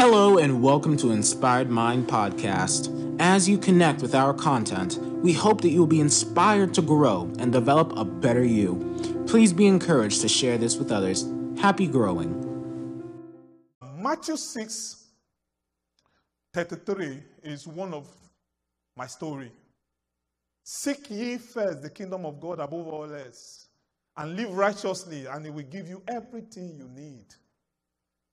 Hello, and welcome to Inspired Mind Podcast. As you connect with our content, we hope that you will be inspired to grow and develop a better you. Please be encouraged to share this with others. Happy growing. Matthew 6 33 is one of my story. Seek ye first the kingdom of God above all else, and live righteously, and it will give you everything you need.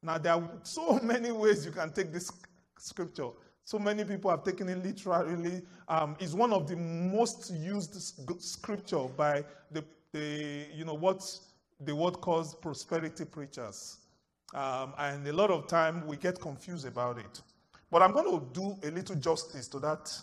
Now, there are so many ways you can take this scripture. So many people have taken it literally. Um, it's one of the most used scripture by the, the you know, what the world calls prosperity preachers. Um, and a lot of time we get confused about it. But I'm going to do a little justice to that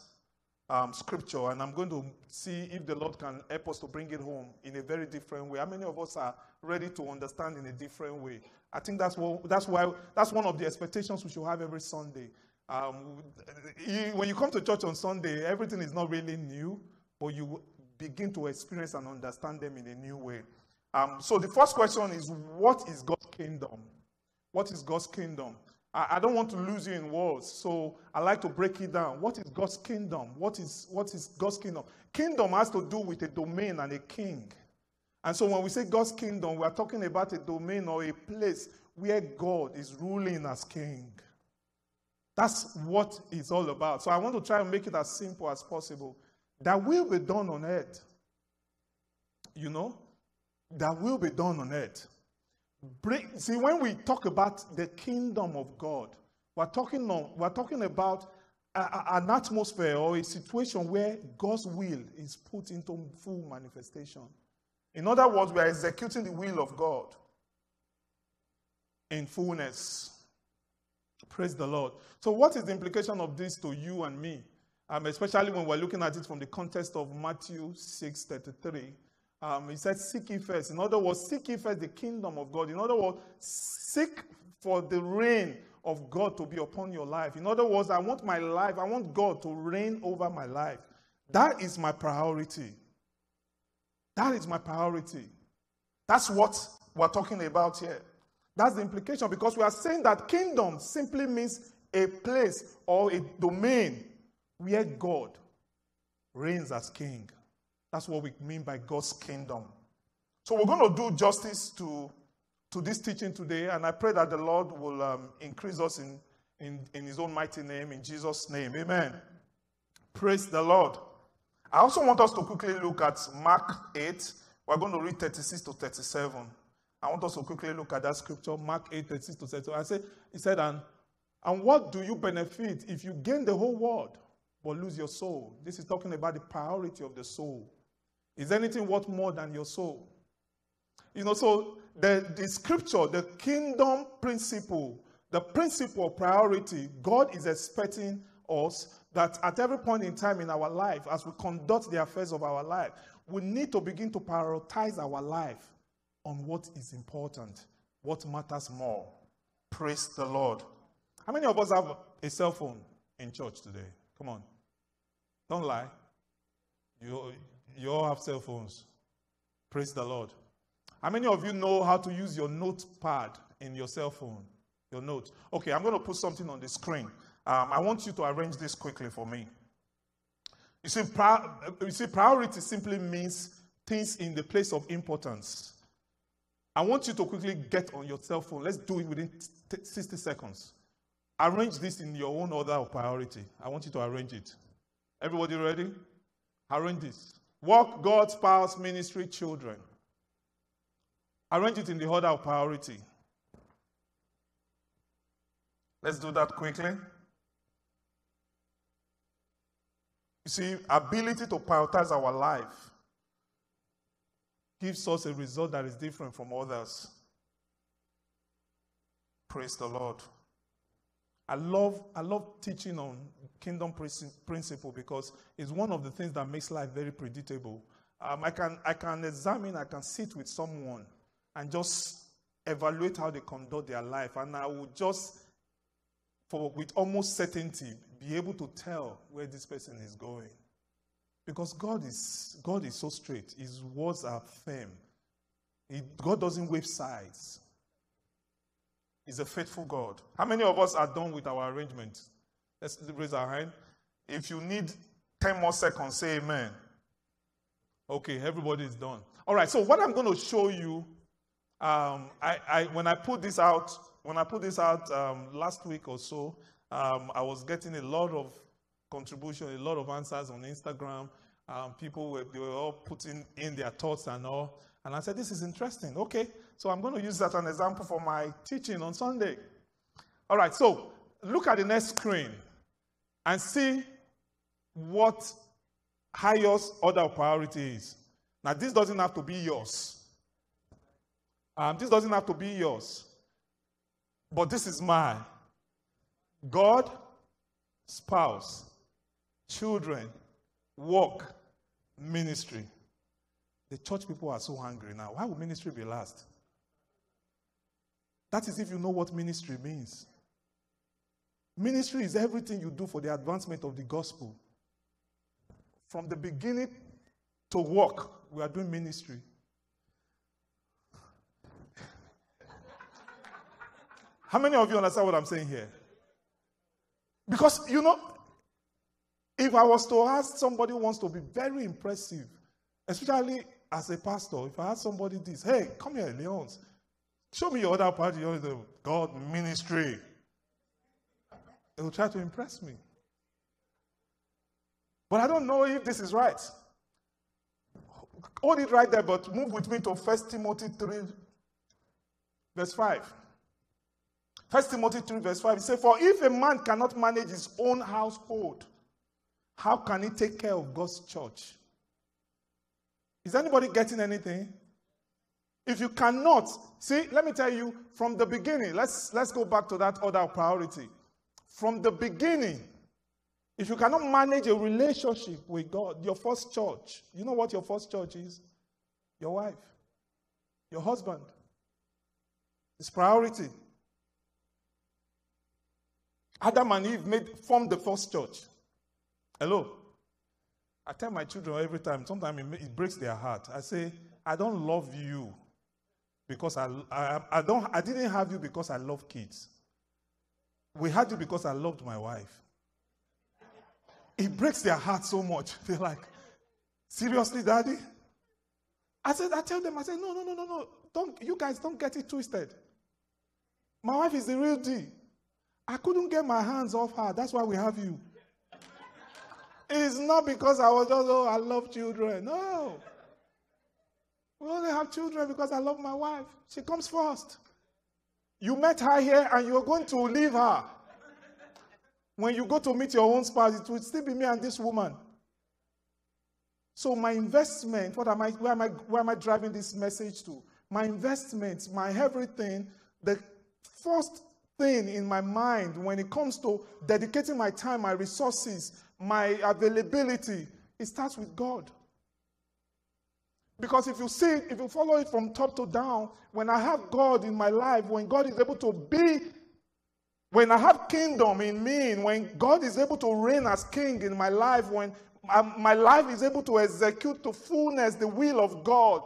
um, scripture, and I'm going to see if the Lord can help us to bring it home in a very different way. How many of us are ready to understand in a different way? I think that's what that's why that's one of the expectations we should have every Sunday. Um, when you come to church on Sunday, everything is not really new, but you begin to experience and understand them in a new way. Um, so the first question is, what is God's kingdom? What is God's kingdom? I, I don't want to lose you in words, so I like to break it down. What is God's kingdom? What is what is God's kingdom? Kingdom has to do with a domain and a king. And so when we say God's kingdom, we are talking about a domain or a place where God is ruling as king. That's what it's all about. So I want to try and make it as simple as possible. That will be done on earth. You know? That will be done on earth. See, when we talk about the kingdom of God, we're talking, on, we're talking about a, a, an atmosphere or a situation where God's will is put into full manifestation. In other words, we are executing the will of God in fullness. Praise the Lord. So, what is the implication of this to you and me? Um, especially when we're looking at it from the context of Matthew 6 33. Um, he said, Seek ye first. In other words, seek ye first the kingdom of God. In other words, seek for the reign of God to be upon your life. In other words, I want my life, I want God to reign over my life. That is my priority. That is my priority. That's what we're talking about here. That's the implication because we are saying that kingdom simply means a place or a domain where God reigns as king. That's what we mean by God's kingdom. So we're going to do justice to, to this teaching today, and I pray that the Lord will um, increase us in, in, in His own mighty name, in Jesus' name. Amen. Praise the Lord. I also want us to quickly look at Mark 8. We're going to read 36 to 37. I want us to quickly look at that scripture, Mark 8, 36 to 37. I say, he said, and, and what do you benefit if you gain the whole world but lose your soul? This is talking about the priority of the soul. Is anything worth more than your soul? You know, so the, the scripture, the kingdom principle, the principle of priority, God is expecting us that at every point in time in our life, as we conduct the affairs of our life, we need to begin to prioritize our life on what is important, what matters more. Praise the Lord. How many of us have a cell phone in church today? Come on. Don't lie. You, you all have cell phones. Praise the Lord. How many of you know how to use your notepad in your cell phone? Your note. Okay, I'm going to put something on the screen. Um, I want you to arrange this quickly for me. You see, pri- you see, priority simply means things in the place of importance. I want you to quickly get on your cell phone. Let's do it within t- 60 seconds. Arrange this in your own order of priority. I want you to arrange it. Everybody ready? Arrange this. Work, God, spouse, ministry, children. Arrange it in the order of priority. Let's do that quickly. You see, ability to prioritize our life gives us a result that is different from others. Praise the Lord. I love, I love teaching on kingdom principle because it's one of the things that makes life very predictable. Um, I, can, I can examine, I can sit with someone and just evaluate how they conduct their life, and I will just, for with almost certainty, be able to tell where this person is going. Because God is, God is so straight. His words are firm. He, God doesn't wave sides. He's a faithful God. How many of us are done with our arrangement? Let's raise our hand. If you need 10 more seconds, say amen. Okay, everybody is done. All right, so what I'm going to show you, um, I, I, when I put this out, when I put this out um, last week or so, um, I was getting a lot of contribution, a lot of answers on Instagram. Um, people were, they were all putting in their thoughts and all. And I said, This is interesting. Okay, so I'm going to use that as an example for my teaching on Sunday. All right, so look at the next screen and see what highest order of priority is. Now, this doesn't have to be yours. Um, this doesn't have to be yours. But this is mine. God, spouse, children, work, ministry. The church people are so hungry now. Why would ministry be last? That is if you know what ministry means. Ministry is everything you do for the advancement of the gospel. From the beginning to work, we are doing ministry. How many of you understand what I'm saying here? Because, you know, if I was to ask somebody who wants to be very impressive, especially as a pastor, if I ask somebody this, hey, come here, Leons, show me your other part of the God ministry. They will try to impress me. But I don't know if this is right. Hold it right there, but move with me to 1 Timothy 3, verse 5. 1 Timothy 3, verse 5. It says, For if a man cannot manage his own household, how can he take care of God's church? Is anybody getting anything? If you cannot, see, let me tell you from the beginning, let's, let's go back to that other priority. From the beginning, if you cannot manage a relationship with God, your first church, you know what your first church is? Your wife, your husband. It's priority. Adam and Eve made, formed the first church. Hello? I tell my children every time, sometimes it, it breaks their heart. I say, I don't love you because I, I, I, don't, I didn't have you because I love kids. We had you because I loved my wife. It breaks their heart so much. They're like, seriously, daddy? I said, I tell them, I said, no, no, no, no, no. Don't, you guys don't get it twisted. My wife is the real deal. I couldn't get my hands off her. That's why we have you. It's not because I was just, oh, I love children. No. We only have children because I love my wife. She comes first. You met her here and you're going to leave her. When you go to meet your own spouse, it will still be me and this woman. So my investment, what am I, where, am I, where am I driving this message to? My investment, my everything, the first thing in my mind when it comes to dedicating my time, my resources, my availability, it starts with God. Because if you see it, if you follow it from top to down, when I have God in my life, when God is able to be, when I have kingdom in me, when God is able to reign as king in my life, when um, my life is able to execute to fullness the will of God,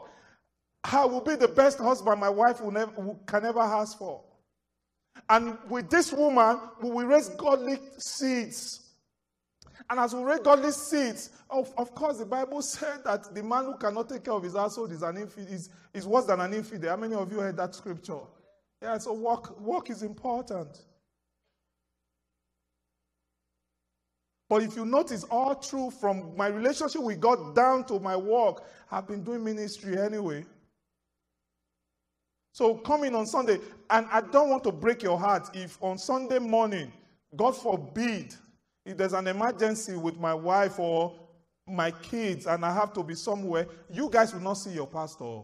I will be the best husband my wife will never, can ever ask for. And with this woman, we will raise godly seeds. And as we raise godly seeds, of, of course, the Bible said that the man who cannot take care of his household is, an infidel, is, is worse than an infidel. How many of you heard that scripture? Yeah, so work, work is important. But if you notice, all through from my relationship with God down to my work, I've been doing ministry anyway. So come in on Sunday, and I don't want to break your heart if on Sunday morning, God forbid, if there's an emergency with my wife or my kids and I have to be somewhere, you guys will not see your pastor.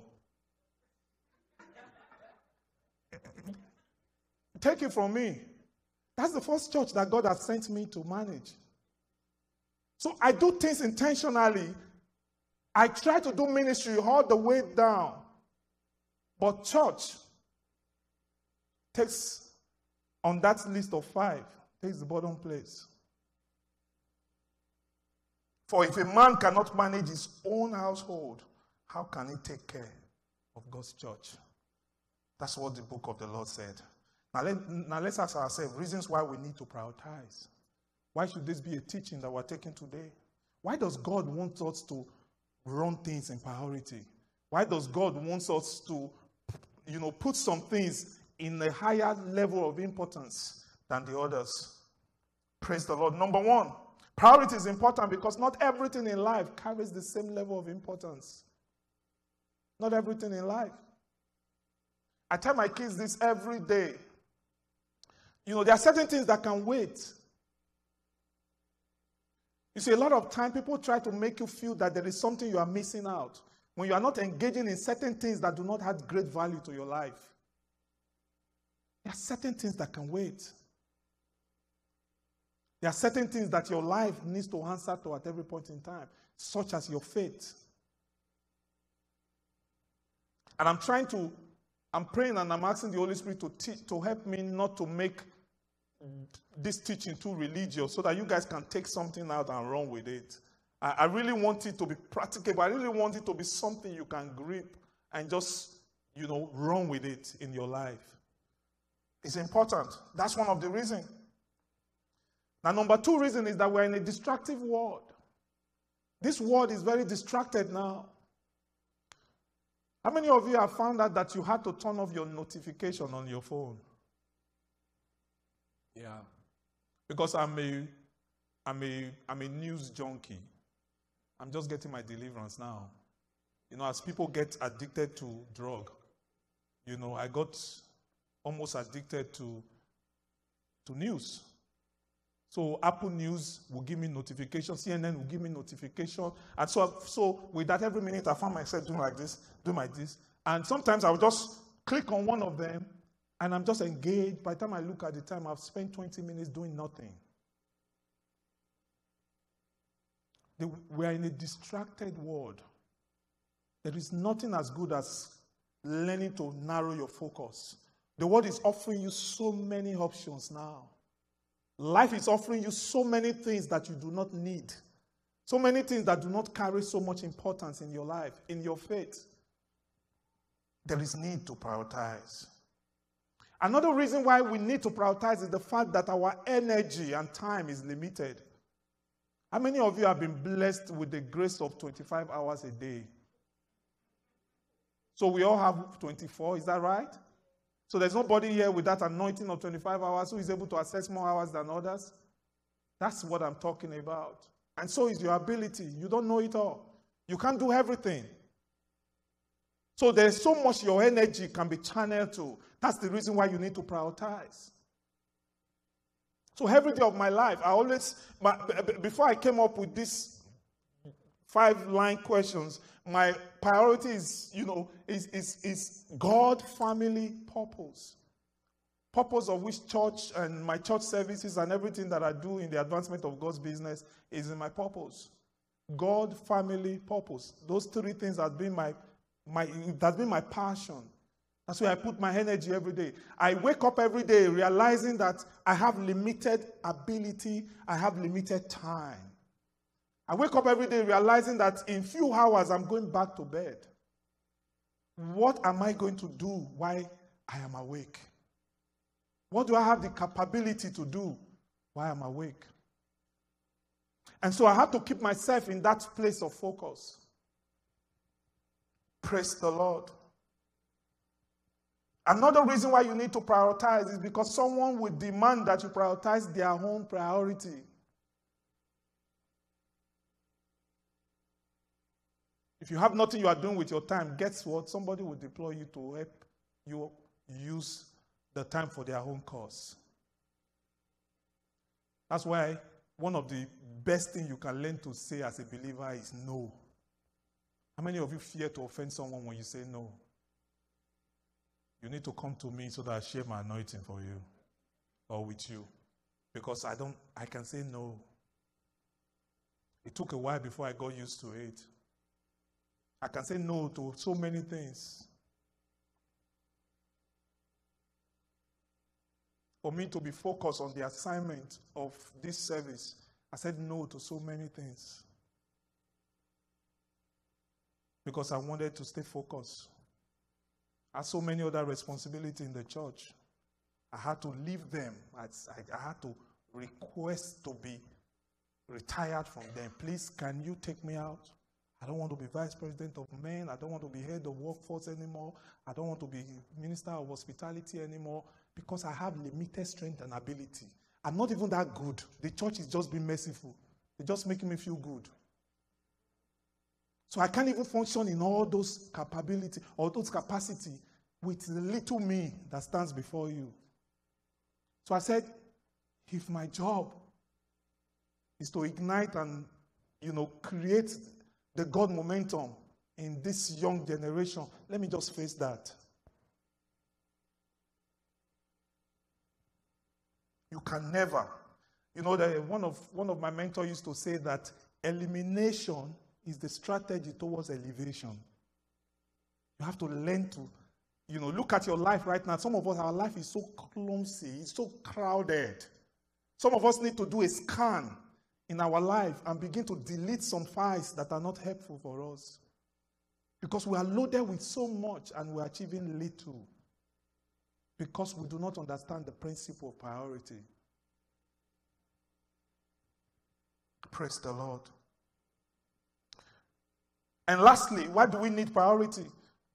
Take it from me. That's the first church that God has sent me to manage. So I do things intentionally. I try to do ministry all the way down. But church takes on that list of five, takes the bottom place. For if a man cannot manage his own household, how can he take care of God's church? That's what the book of the Lord said. Now, let, now let's ask ourselves reasons why we need to prioritize. Why should this be a teaching that we're taking today? Why does God want us to run things in priority? Why does God want us to, you know, put some things in a higher level of importance than the others? Praise the Lord. Number one, priority is important because not everything in life carries the same level of importance. Not everything in life. I tell my kids this every day. You know, there are certain things that can wait. You see, a lot of time people try to make you feel that there is something you are missing out when you are not engaging in certain things that do not add great value to your life. There are certain things that can wait. There are certain things that your life needs to answer to at every point in time, such as your faith. And I'm trying to, I'm praying and I'm asking the Holy Spirit to teach, to help me not to make this teaching too religious so that you guys can take something out and run with it. I, I really want it to be practical. I really want it to be something you can grip and just, you know, run with it in your life. It's important. That's one of the reasons. Now, number two reason is that we're in a distractive world. This world is very distracted now. How many of you have found out that you had to turn off your notification on your phone? Yeah. Because I'm a I'm a I'm a news junkie. I'm just getting my deliverance now. You know, as people get addicted to drug, you know, I got almost addicted to to news. So Apple News will give me notification, CNN will give me notification. And so, so with that, every minute I find myself doing like this, doing like this. And sometimes I'll just click on one of them and I'm just engaged. By the time I look at the time, I've spent 20 minutes doing nothing. We are in a distracted world. There is nothing as good as learning to narrow your focus. The world is offering you so many options now. Life is offering you so many things that you do not need. So many things that do not carry so much importance in your life, in your faith. There is need to prioritize. Another reason why we need to prioritize is the fact that our energy and time is limited. How many of you have been blessed with the grace of 25 hours a day? So we all have 24, is that right? So there's nobody here with that anointing of 25 hours who is able to access more hours than others. That's what I'm talking about. And so is your ability. You don't know it all. You can't do everything. So there's so much your energy can be channeled to. That's the reason why you need to prioritize. So every day of my life, I always, my, before I came up with these five line questions, my priority is, you know, is, is, is God, family, purpose. Purpose of which church and my church services and everything that I do in the advancement of God's business is in my purpose. God, family, purpose. Those three things have been my my, that's been my passion. That's where I put my energy every day. I wake up every day realizing that I have limited ability, I have limited time. I wake up every day realizing that in few hours I'm going back to bed. What am I going to do while I am awake? What do I have the capability to do while I'm awake? And so I have to keep myself in that place of focus. Praise the Lord. Another reason why you need to prioritize is because someone will demand that you prioritize their own priority. If you have nothing you are doing with your time, guess what? Somebody will deploy you to help you use the time for their own cause. That's why one of the best things you can learn to say as a believer is no. How many of you fear to offend someone when you say no? You need to come to me so that I share my anointing for you or with you. Because I don't I can say no. It took a while before I got used to it. I can say no to so many things. For me to be focused on the assignment of this service, I said no to so many things because I wanted to stay focused. I had so many other responsibilities in the church. I had to leave them. I, I, I had to request to be retired from them. Please, can you take me out? I don't want to be vice president of men. I don't want to be head of workforce anymore. I don't want to be minister of hospitality anymore because I have limited strength and ability. I'm not even that good. The church is just being merciful. They're just making me feel good. So I can't even function in all those capability or those capacity with the little me that stands before you. So I said, if my job is to ignite and you know create the God momentum in this young generation. Let me just face that. You can never. You know that one of one of my mentors used to say that elimination is the strategy towards elevation. You have to learn to, you know, look at your life right now. Some of us, our life is so clumsy, it's so crowded. Some of us need to do a scan in our life and begin to delete some files that are not helpful for us. Because we are loaded with so much and we're achieving little. Because we do not understand the principle of priority. Praise the Lord. And lastly, why do we need priority?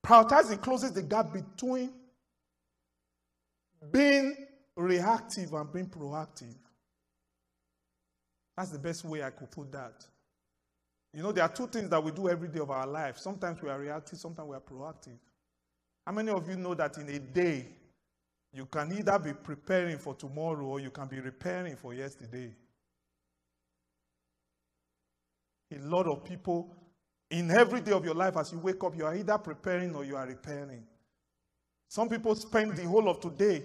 Prioritizing closes the gap between being reactive and being proactive. That's the best way I could put that. You know, there are two things that we do every day of our life. Sometimes we are reactive, sometimes we are proactive. How many of you know that in a day, you can either be preparing for tomorrow or you can be repairing for yesterday? A lot of people, in every day of your life, as you wake up, you are either preparing or you are repairing. Some people spend the whole of today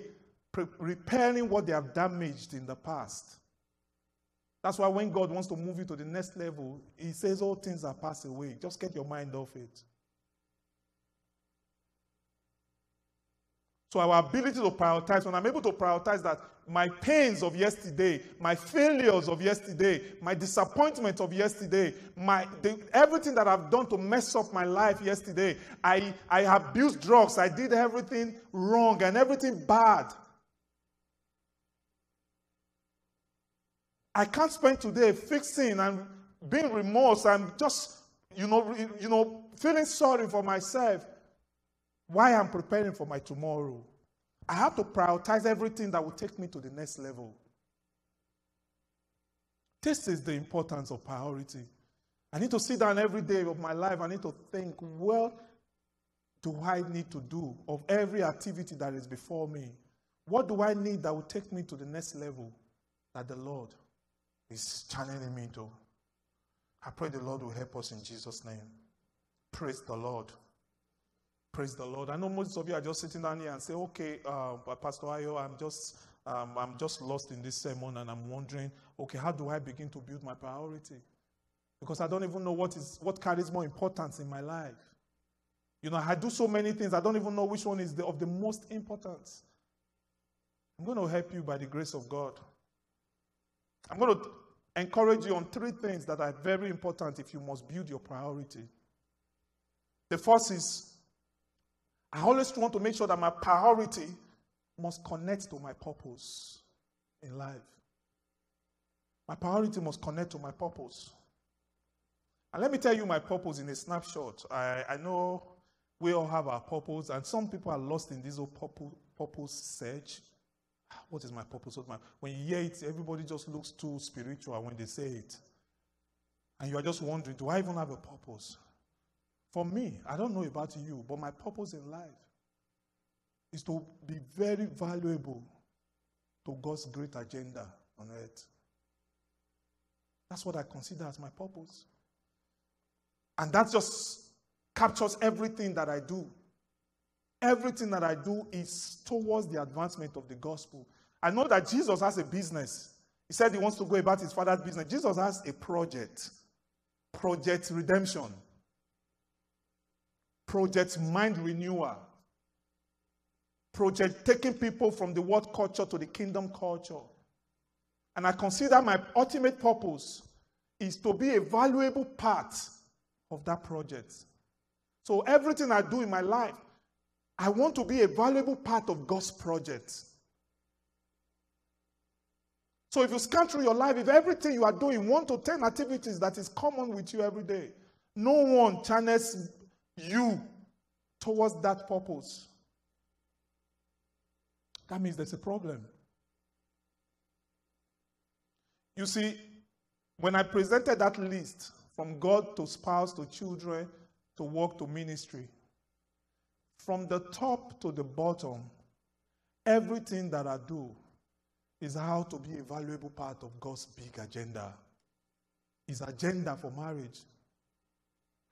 pre- repairing what they have damaged in the past. That's why when God wants to move you to the next level, He says all things are passed away. Just get your mind off it. So, our ability to prioritize, when I'm able to prioritize that my pains of yesterday, my failures of yesterday, my disappointment of yesterday, my, the, everything that I've done to mess up my life yesterday, I, I abused drugs, I did everything wrong and everything bad. I can't spend today fixing and being remorse and just, you know, you know, feeling sorry for myself. Why I'm preparing for my tomorrow. I have to prioritize everything that will take me to the next level. This is the importance of priority. I need to sit down every day of my life. I need to think, what do I need to do of every activity that is before me? What do I need that will take me to the next level that the Lord is channeling me to. I pray the Lord will help us in Jesus' name. Praise the Lord. Praise the Lord. I know most of you are just sitting down here and say, okay, uh, Pastor Ayo, I'm just, um, I'm just lost in this sermon and I'm wondering, okay, how do I begin to build my priority? Because I don't even know what is what carries more importance in my life. You know, I do so many things, I don't even know which one is the, of the most importance. I'm going to help you by the grace of God. I'm going to encourage you on three things that are very important if you must build your priority. The first is I always want to make sure that my priority must connect to my purpose in life. My priority must connect to my purpose. And let me tell you my purpose in a snapshot. I, I know we all have our purpose, and some people are lost in this whole purpose, purpose search. What is my purpose? What my, when you hear it, everybody just looks too spiritual when they say it. And you are just wondering, do I even have a purpose? For me, I don't know about you, but my purpose in life is to be very valuable to God's great agenda on earth. That's what I consider as my purpose. And that just captures everything that I do. Everything that I do is towards the advancement of the gospel. I know that Jesus has a business. He said he wants to go about his father's business. Jesus has a project Project Redemption, Project Mind Renewal, Project Taking People from the world culture to the kingdom culture. And I consider my ultimate purpose is to be a valuable part of that project. So everything I do in my life, I want to be a valuable part of God's project. So if you scan through your life, if everything you are doing, one to ten activities that is common with you every day, no one channels you towards that purpose. That means there's a problem. You see, when I presented that list from God to spouse to children to work to ministry, from the top to the bottom, everything that I do is how to be a valuable part of God's big agenda. His agenda for marriage.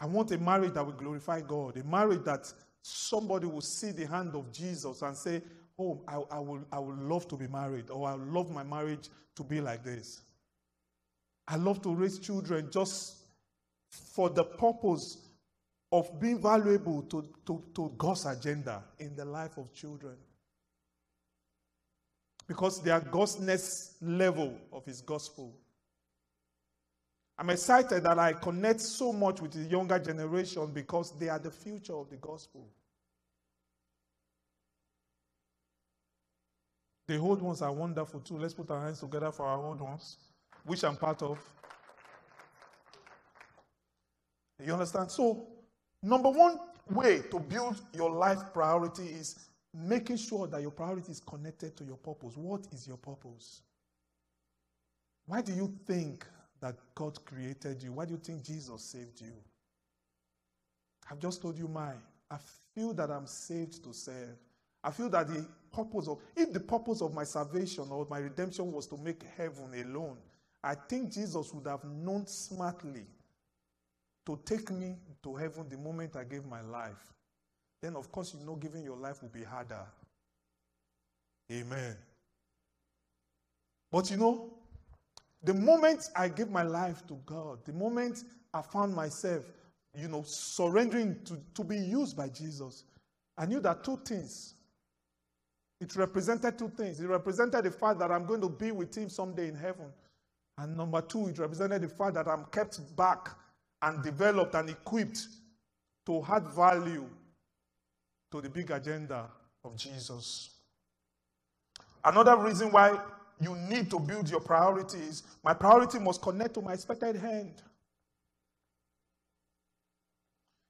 I want a marriage that will glorify God, a marriage that somebody will see the hand of Jesus and say, Oh, I, I, will, I would love to be married, or I love my marriage to be like this. I love to raise children just for the purpose of being valuable to, to, to God's agenda in the life of children. Because they are God's next level of His gospel. I'm excited that I connect so much with the younger generation because they are the future of the gospel. The old ones are wonderful too. Let's put our hands together for our old ones, which I'm part of. You understand? So, number one way to build your life priority is making sure that your priority is connected to your purpose. What is your purpose? Why do you think that God created you? Why do you think Jesus saved you? I've just told you mine. I feel that I'm saved to serve. I feel that the purpose of, if the purpose of my salvation or my redemption was to make heaven alone, I think Jesus would have known smartly to take me to heaven the moment I gave my life. Then, of course, you know, giving your life will be harder. Amen. But you know, the moment I gave my life to God, the moment I found myself, you know, surrendering to, to be used by Jesus, I knew that two things. It represented two things. It represented the fact that I'm going to be with Him someday in heaven. And number two, it represented the fact that I'm kept back and developed and equipped to add value to the big agenda of Jesus. Another reason why you need to build your priorities. My priority must connect to my expected hand.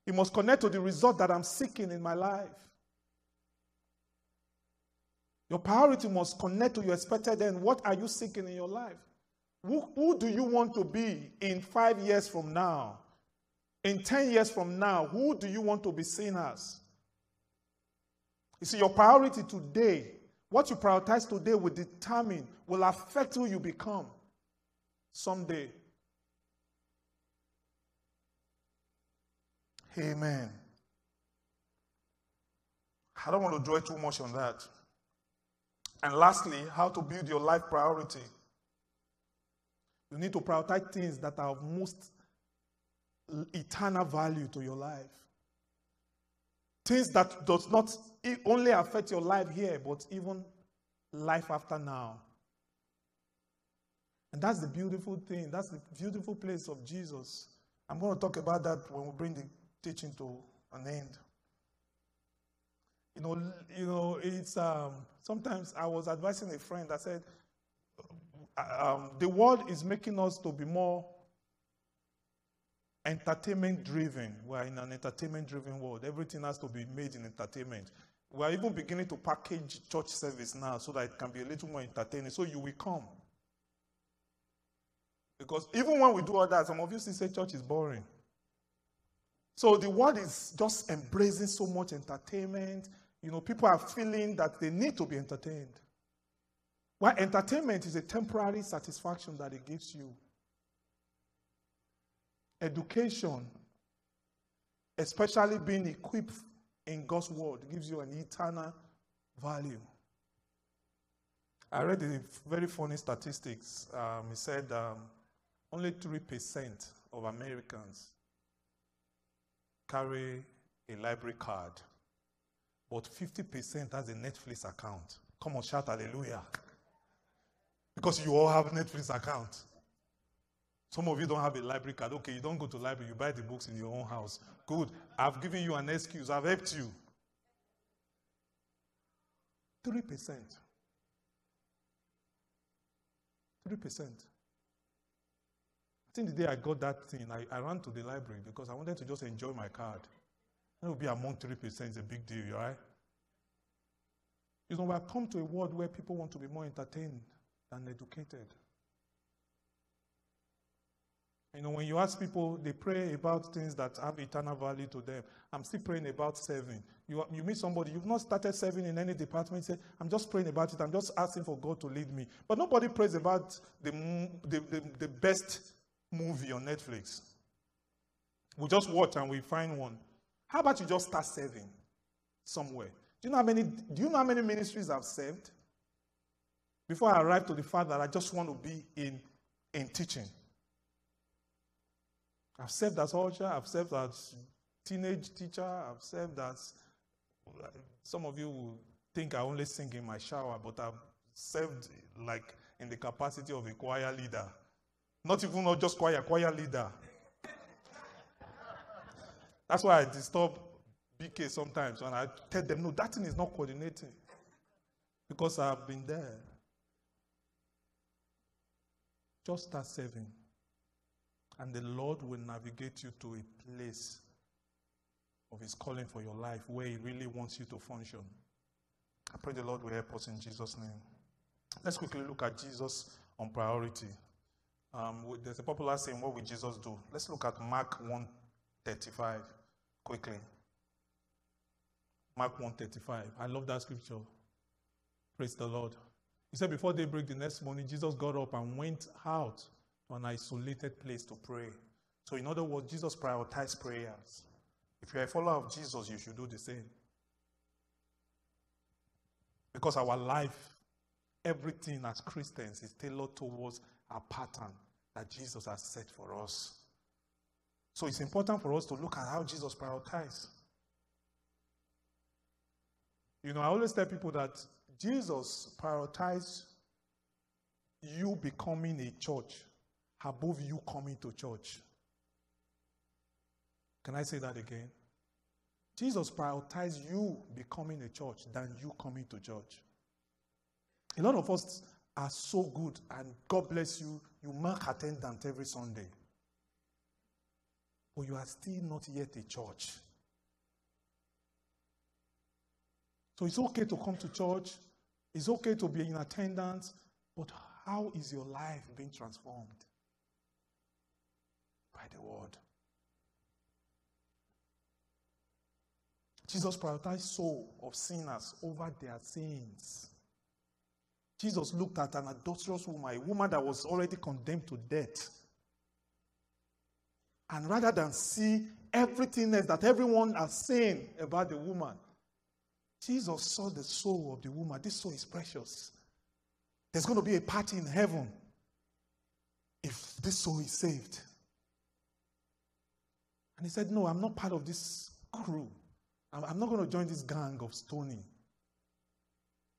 It must connect to the result that I'm seeking in my life. Your priority must connect to your expected end. What are you seeking in your life? Who, who do you want to be in five years from now? In 10 years from now, who do you want to be seen as? You see, your priority today what you prioritize today will determine, will affect who you become someday. Amen. I don't want to dwell too much on that. And lastly, how to build your life priority. You need to prioritize things that are of most eternal value to your life. Things that does not only affect your life here, but even life after now. And that's the beautiful thing. That's the beautiful place of Jesus. I'm going to talk about that when we bring the teaching to an end. You know, you know, it's um, sometimes I was advising a friend. I said, um, the world is making us to be more entertainment driven. We're in an entertainment driven world. Everything has to be made in entertainment. We're even beginning to package church service now so that it can be a little more entertaining. So you will come. Because even when we do all that, some of you still say church is boring. So the world is just embracing so much entertainment. You know, people are feeling that they need to be entertained. While entertainment is a temporary satisfaction that it gives you. Education, especially being equipped in God's word, gives you an eternal value. I read a very funny statistics. Um, he said um, only 3% of Americans carry a library card, but 50% has a Netflix account. Come on, shout hallelujah. Because you all have Netflix account. Some of you don't have a library card. Okay, you don't go to library, you buy the books in your own house. Good. I've given you an excuse. I've helped you. 3%. 3%. I think the day I got that thing, I, I ran to the library because I wanted to just enjoy my card. It would be among 3% is a big deal, right? You know, we have come to a world where people want to be more entertained than educated. You know, when you ask people, they pray about things that have eternal value to them. I'm still praying about serving. You, you meet somebody, you've not started serving in any department, say, I'm just praying about it. I'm just asking for God to lead me. But nobody prays about the, the, the, the best movie on Netflix. We just watch and we find one. How about you just start serving somewhere? Do you know how many, do you know how many ministries I've served? Before I arrived to the fact that I just want to be in, in teaching. I've served as usher, I've served as teenage teacher, I've served as some of you will think I only sing in my shower, but I've served like in the capacity of a choir leader. Not even not just choir, choir leader. That's why I disturb BK sometimes when I tell them, no, that thing is not coordinating. Because I've been there. Just start serving and the Lord will navigate you to a place of His calling for your life where He really wants you to function. I pray the Lord will help us in Jesus' name. Let's quickly look at Jesus on priority. Um, there's a popular saying, What will Jesus do? Let's look at Mark 135 quickly. Mark 135. I love that scripture. Praise the Lord. He said, Before daybreak the next morning, Jesus got up and went out an isolated place to pray. So, in other words, Jesus prioritized prayers. If you're a follower of Jesus, you should do the same. Because our life, everything as Christians, is tailored towards a pattern that Jesus has set for us. So it's important for us to look at how Jesus prioritized. You know, I always tell people that Jesus prioritized you becoming a church above you coming to church. Can I say that again? Jesus prioritized you becoming a church than you coming to church. A lot of us are so good, and God bless you, you mark attendance every Sunday. But you are still not yet a church. So it's okay to come to church, it's okay to be in attendance, but how is your life being transformed? By the word. Jesus prioritized soul of sinners over their sins. Jesus looked at an adulterous woman, a woman that was already condemned to death. And rather than see everything else that everyone has seen about the woman, Jesus saw the soul of the woman. This soul is precious. There's going to be a party in heaven if this soul is saved. And he said, No, I'm not part of this crew. I'm not going to join this gang of stoning.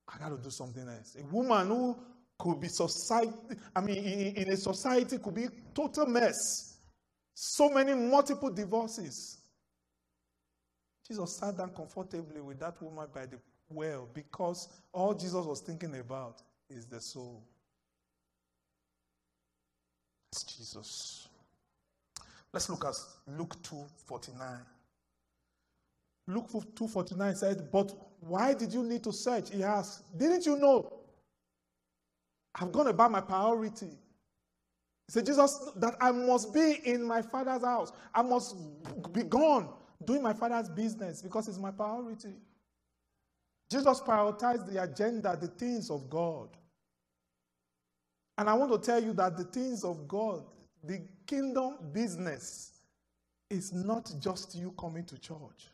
I got to do something else. A woman who could be society, I mean, in, in a society could be total mess. So many multiple divorces. Jesus sat down comfortably with that woman by the well because all Jesus was thinking about is the soul. It's Jesus. Let's look at Luke 2:49. Luke 2:49 said, "But why did you need to search?" He asked. "Didn't you know? I've gone about my priority." He said, "Jesus, that I must be in my father's house. I must be gone doing my father's business because it's my priority." Jesus prioritized the agenda, the things of God. And I want to tell you that the things of God the kingdom business is not just you coming to church,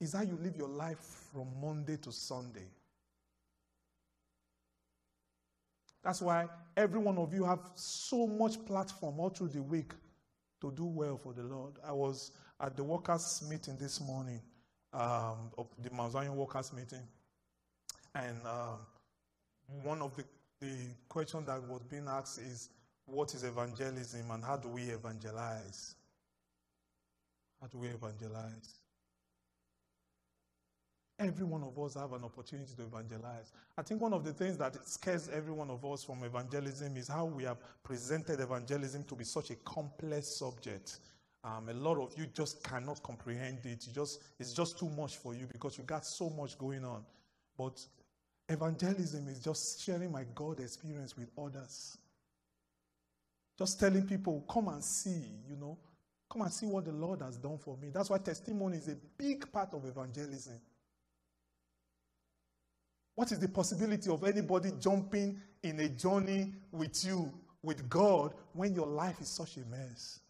it's how you live your life from Monday to Sunday. That's why every one of you have so much platform all through the week to do well for the Lord. I was at the workers' meeting this morning, um, of the Mount Zion workers' meeting, and um, one of the, the questions that was being asked is, what is evangelism and how do we evangelize? How do we evangelize? Every one of us have an opportunity to evangelize. I think one of the things that scares every one of us from evangelism is how we have presented evangelism to be such a complex subject. Um, a lot of you just cannot comprehend it. You just, it's just too much for you because you got so much going on. But evangelism is just sharing my God experience with others. Just telling people, come and see, you know, come and see what the Lord has done for me. That's why testimony is a big part of evangelism. What is the possibility of anybody jumping in a journey with you, with God, when your life is such a mess?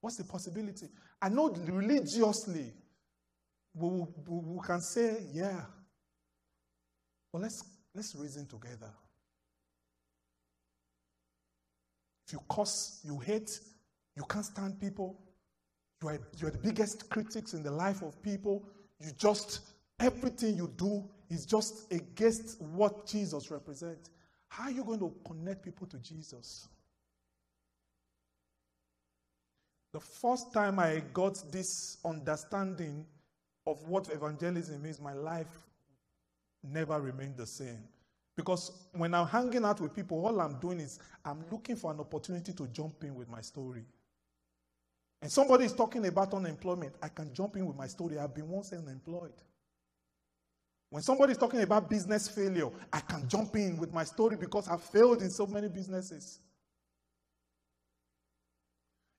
What's the possibility? I know religiously we, we, we can say, yeah. But let's, let's reason together. If you curse, you hate, you can't stand people, you are, you are the biggest critics in the life of people, you just, everything you do is just against what Jesus represents. How are you going to connect people to Jesus? The first time I got this understanding of what evangelism is, my life never remained the same. Because when I'm hanging out with people, all I'm doing is I'm looking for an opportunity to jump in with my story. And somebody is talking about unemployment, I can jump in with my story. I've been once unemployed. When somebody is talking about business failure, I can jump in with my story because I've failed in so many businesses.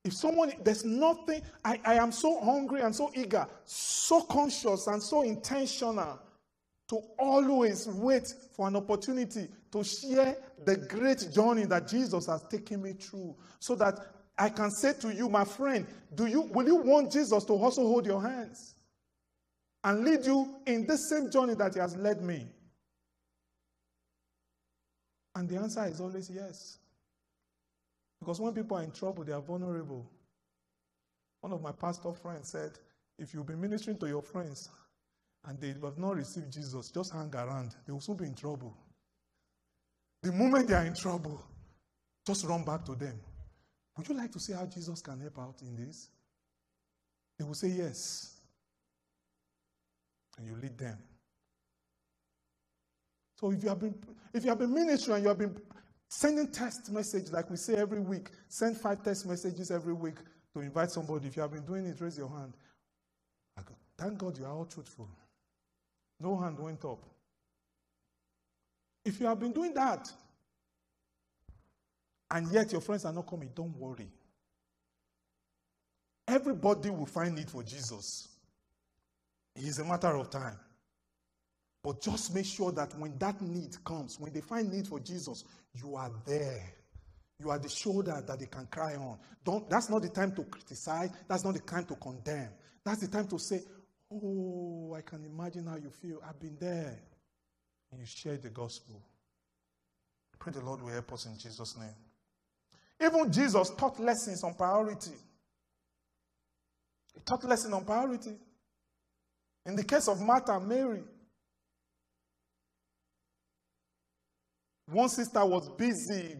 If someone, there's nothing, I, I am so hungry and so eager, so conscious and so intentional to always wait for an opportunity to share the great journey that Jesus has taken me through so that I can say to you, my friend, do you will you want Jesus to also hold your hands and lead you in the same journey that he has led me? And the answer is always yes. Because when people are in trouble, they are vulnerable. One of my pastor friends said, if you've been ministering to your friends and they have not received Jesus, just hang around. They will soon be in trouble. The moment they are in trouble, just run back to them. Would you like to see how Jesus can help out in this? They will say yes. And you lead them. So if you have been if you have been ministering and you have been Sending text message, like we say every week, send five text messages every week to invite somebody. If you have been doing it, raise your hand. Thank God you are all truthful. No hand went up. If you have been doing that, and yet your friends are not coming, don't worry. Everybody will find need for Jesus. It is a matter of time. But just make sure that when that need comes, when they find need for Jesus, you are there. You are the shoulder that they can cry on. Don't, that's not the time to criticize. That's not the time to condemn. That's the time to say, Oh, I can imagine how you feel. I've been there. And you share the gospel. Pray the Lord will help us in Jesus' name. Even Jesus taught lessons on priority. He taught lessons on priority. In the case of Martha and Mary, One sister was busy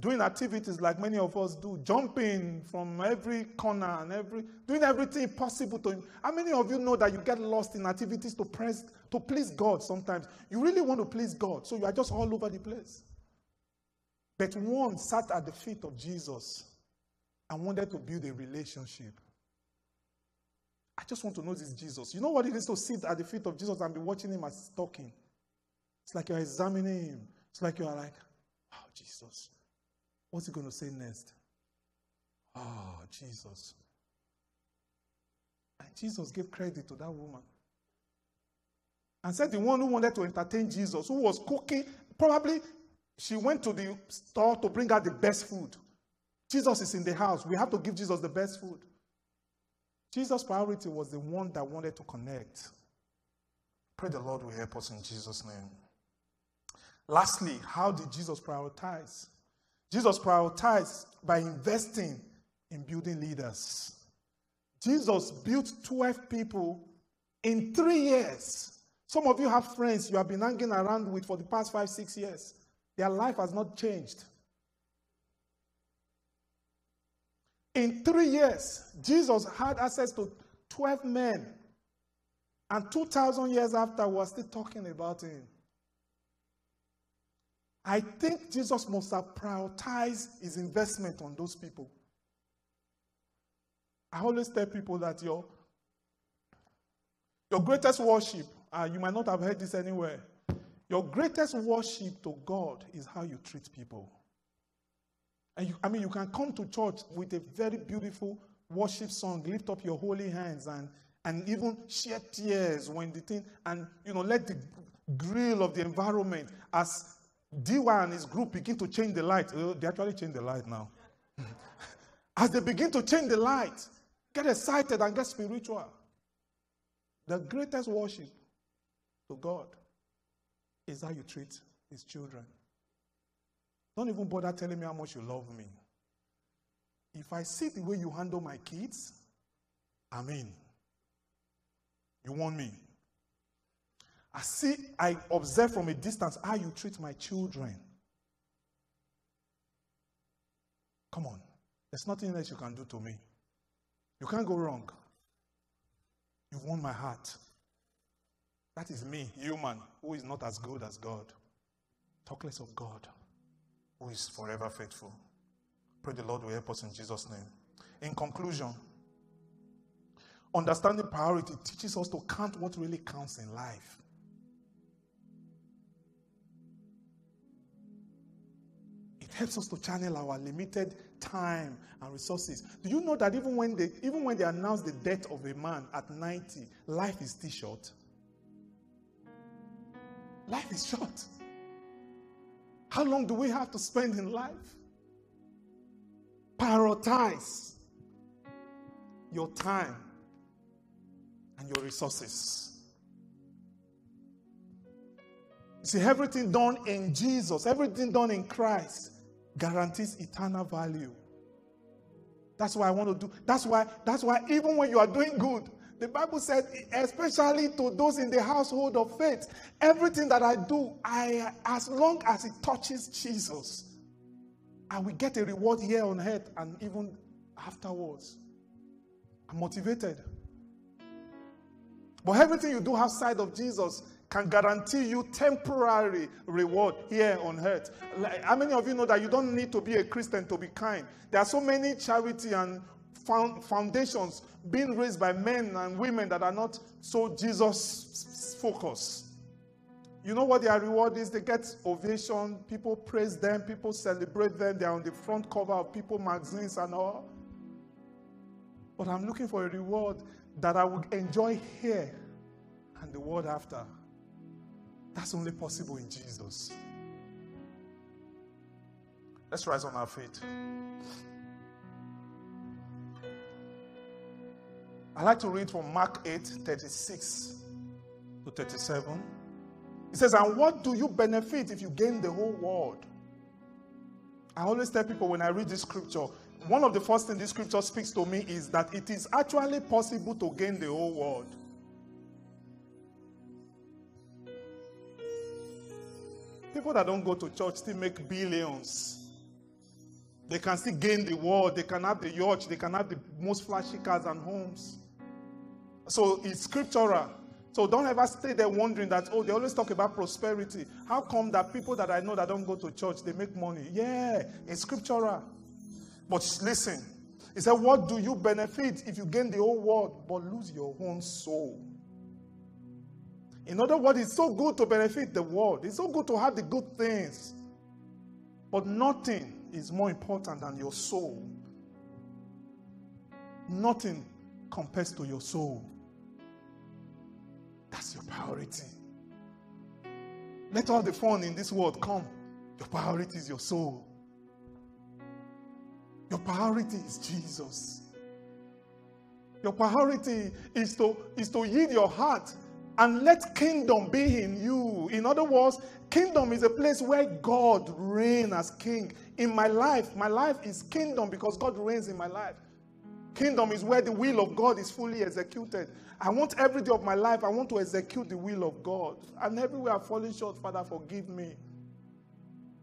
doing activities like many of us do, jumping from every corner and every doing everything possible to. How many of you know that you get lost in activities to press to please God sometimes? You really want to please God, so you are just all over the place. But one sat at the feet of Jesus and wanted to build a relationship. I just want to know this Jesus. You know what it is to sit at the feet of Jesus and be watching him as talking? It's like you're examining him. It's like you are like, oh, Jesus. What's he going to say next? Oh, Jesus. And Jesus gave credit to that woman. And said the one who wanted to entertain Jesus, who was cooking, probably she went to the store to bring out the best food. Jesus is in the house. We have to give Jesus the best food. Jesus' priority was the one that wanted to connect. Pray the Lord will help us in Jesus' name. Lastly, how did Jesus prioritize? Jesus prioritized by investing in building leaders. Jesus built 12 people in three years. Some of you have friends you have been hanging around with for the past five, six years. Their life has not changed. In three years, Jesus had access to 12 men And 2,000 years after, we're still talking about him. I think Jesus must have prioritized his investment on those people. I always tell people that your, your greatest worship, uh, you might not have heard this anywhere, your greatest worship to God is how you treat people. And you, I mean, you can come to church with a very beautiful worship song, lift up your holy hands, and, and even shed tears when the thing, and you know, let the grill of the environment as DY and his group begin to change the light. Oh, they actually change the light now. as they begin to change the light, get excited and get spiritual. The greatest worship to God is how you treat his children. Don't even bother telling me how much you love me. If I see the way you handle my kids, I'm in. You want me? I see, I observe from a distance how you treat my children. Come on. There's nothing else you can do to me. You can't go wrong. You've won my heart. That is me, human, who is not as good as God. Talk less of God, who is forever faithful. Pray the Lord will help us in Jesus' name. In conclusion, understanding priority teaches us to count what really counts in life. Helps us to channel our limited time and resources. Do you know that even when they even when they announce the death of a man at 90, life is still short? Life is short. How long do we have to spend in life? Prioritize your time and your resources. See, everything done in Jesus, everything done in Christ guarantees eternal value. That's why I want to do. That's why, that's why even when you are doing good, the Bible said, especially to those in the household of faith, everything that I do, I as long as it touches Jesus, I will get a reward here on earth and even afterwards. I'm motivated. But everything you do outside of Jesus can guarantee you temporary reward here on earth. Like, how many of you know that you don't need to be a Christian to be kind? There are so many charity and foundations being raised by men and women that are not so Jesus focused. You know what their reward is? They get ovation, people praise them, people celebrate them, they're on the front cover of people magazines and all. But I'm looking for a reward that I would enjoy here and the world after. That's only possible in Jesus. Let's rise on our feet. I like to read from Mark 8 36 to 37. It says, And what do you benefit if you gain the whole world? I always tell people when I read this scripture, one of the first things this scripture speaks to me is that it is actually possible to gain the whole world. People that don't go to church still make billions. They can still gain the world. They can have the yacht. They can have the most flashy cars and homes. So it's scriptural. So don't ever stay there wondering that, oh, they always talk about prosperity. How come that people that I know that don't go to church, they make money? Yeah, it's scriptural. But listen, he said, what do you benefit if you gain the whole world but lose your own soul? In other words, it's so good to benefit the world. It's so good to have the good things. But nothing is more important than your soul. Nothing compares to your soul. That's your priority. Let all the fun in this world come. Your priority is your soul. Your priority is Jesus. Your priority is to, is to yield your heart and let kingdom be in you. In other words, kingdom is a place where God reigns as king. In my life, my life is kingdom because God reigns in my life. Kingdom is where the will of God is fully executed. I want every day of my life, I want to execute the will of God. And everywhere I've fallen short, Father, forgive me.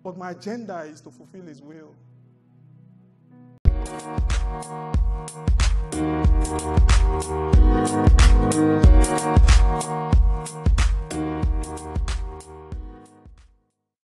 But my agenda is to fulfill His will. Thank you.